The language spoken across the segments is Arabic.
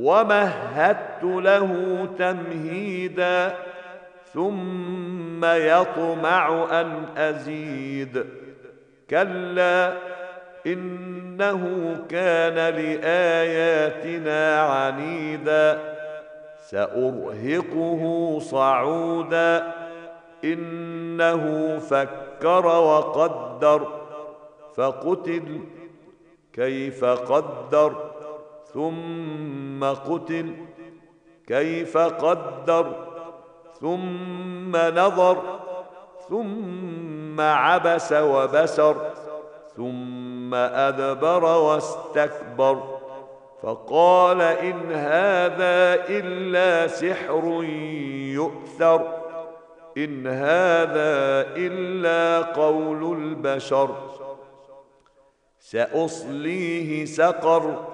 ومهدت له تمهيدا ثم يطمع أن أزيد. كلا إنه كان لآياتنا عنيدا. سأرهقه صعودا. إنه فكر وقدر. فقتل كيف قدر. ثم قتل كيف قدر ثم نظر ثم عبس وبسر ثم أدبر واستكبر فقال إن هذا إلا سحر يؤثر إن هذا إلا قول البشر سأصليه سقر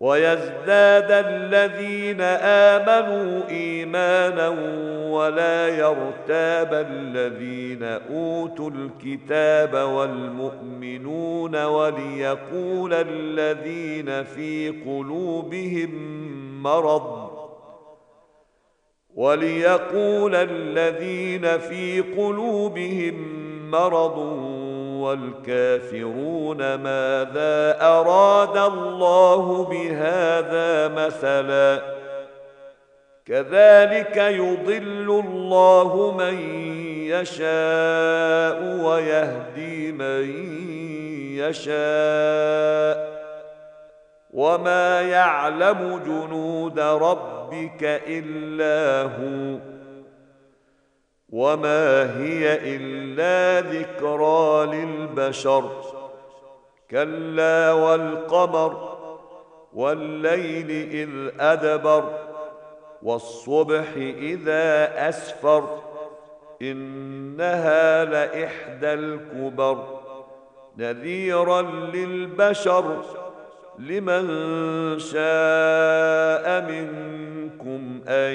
ويزداد الذين آمنوا إيمانا ولا يرتاب الذين أوتوا الكتاب والمؤمنون وليقول الذين في قلوبهم مرض وليقول الذين في قلوبهم مرض والكافرون ماذا أراد الله بهذا مثلا؟ كذلك يضل الله من يشاء ويهدي من يشاء. وما يعلم جنود ربك إلا هو. وما هي الا ذكرى للبشر كلا والقمر والليل اذ ادبر والصبح اذا اسفر انها لاحدى الكبر نذيرا للبشر لمن شاء منكم ان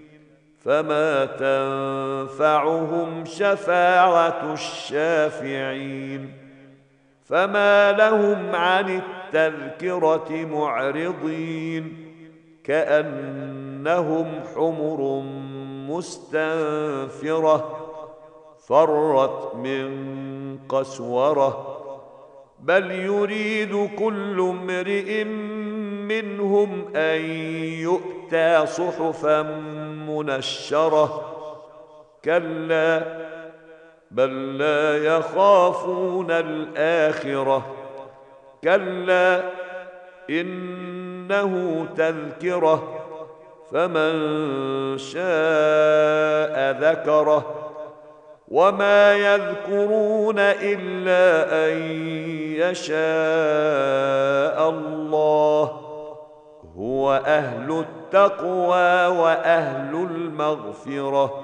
فما تنفعهم شفاعه الشافعين فما لهم عن التذكره معرضين كانهم حمر مستنفره فرت من قسوره بل يريد كل امرئ منهم ان يؤتى صحفا منشره كلا بل لا يخافون الآخرة. كلا إنه تذكرة. فمن شاء ذكره. وما يذكرون إلا أن يشاء الله. هو أهل التقوى وأهل المغفرة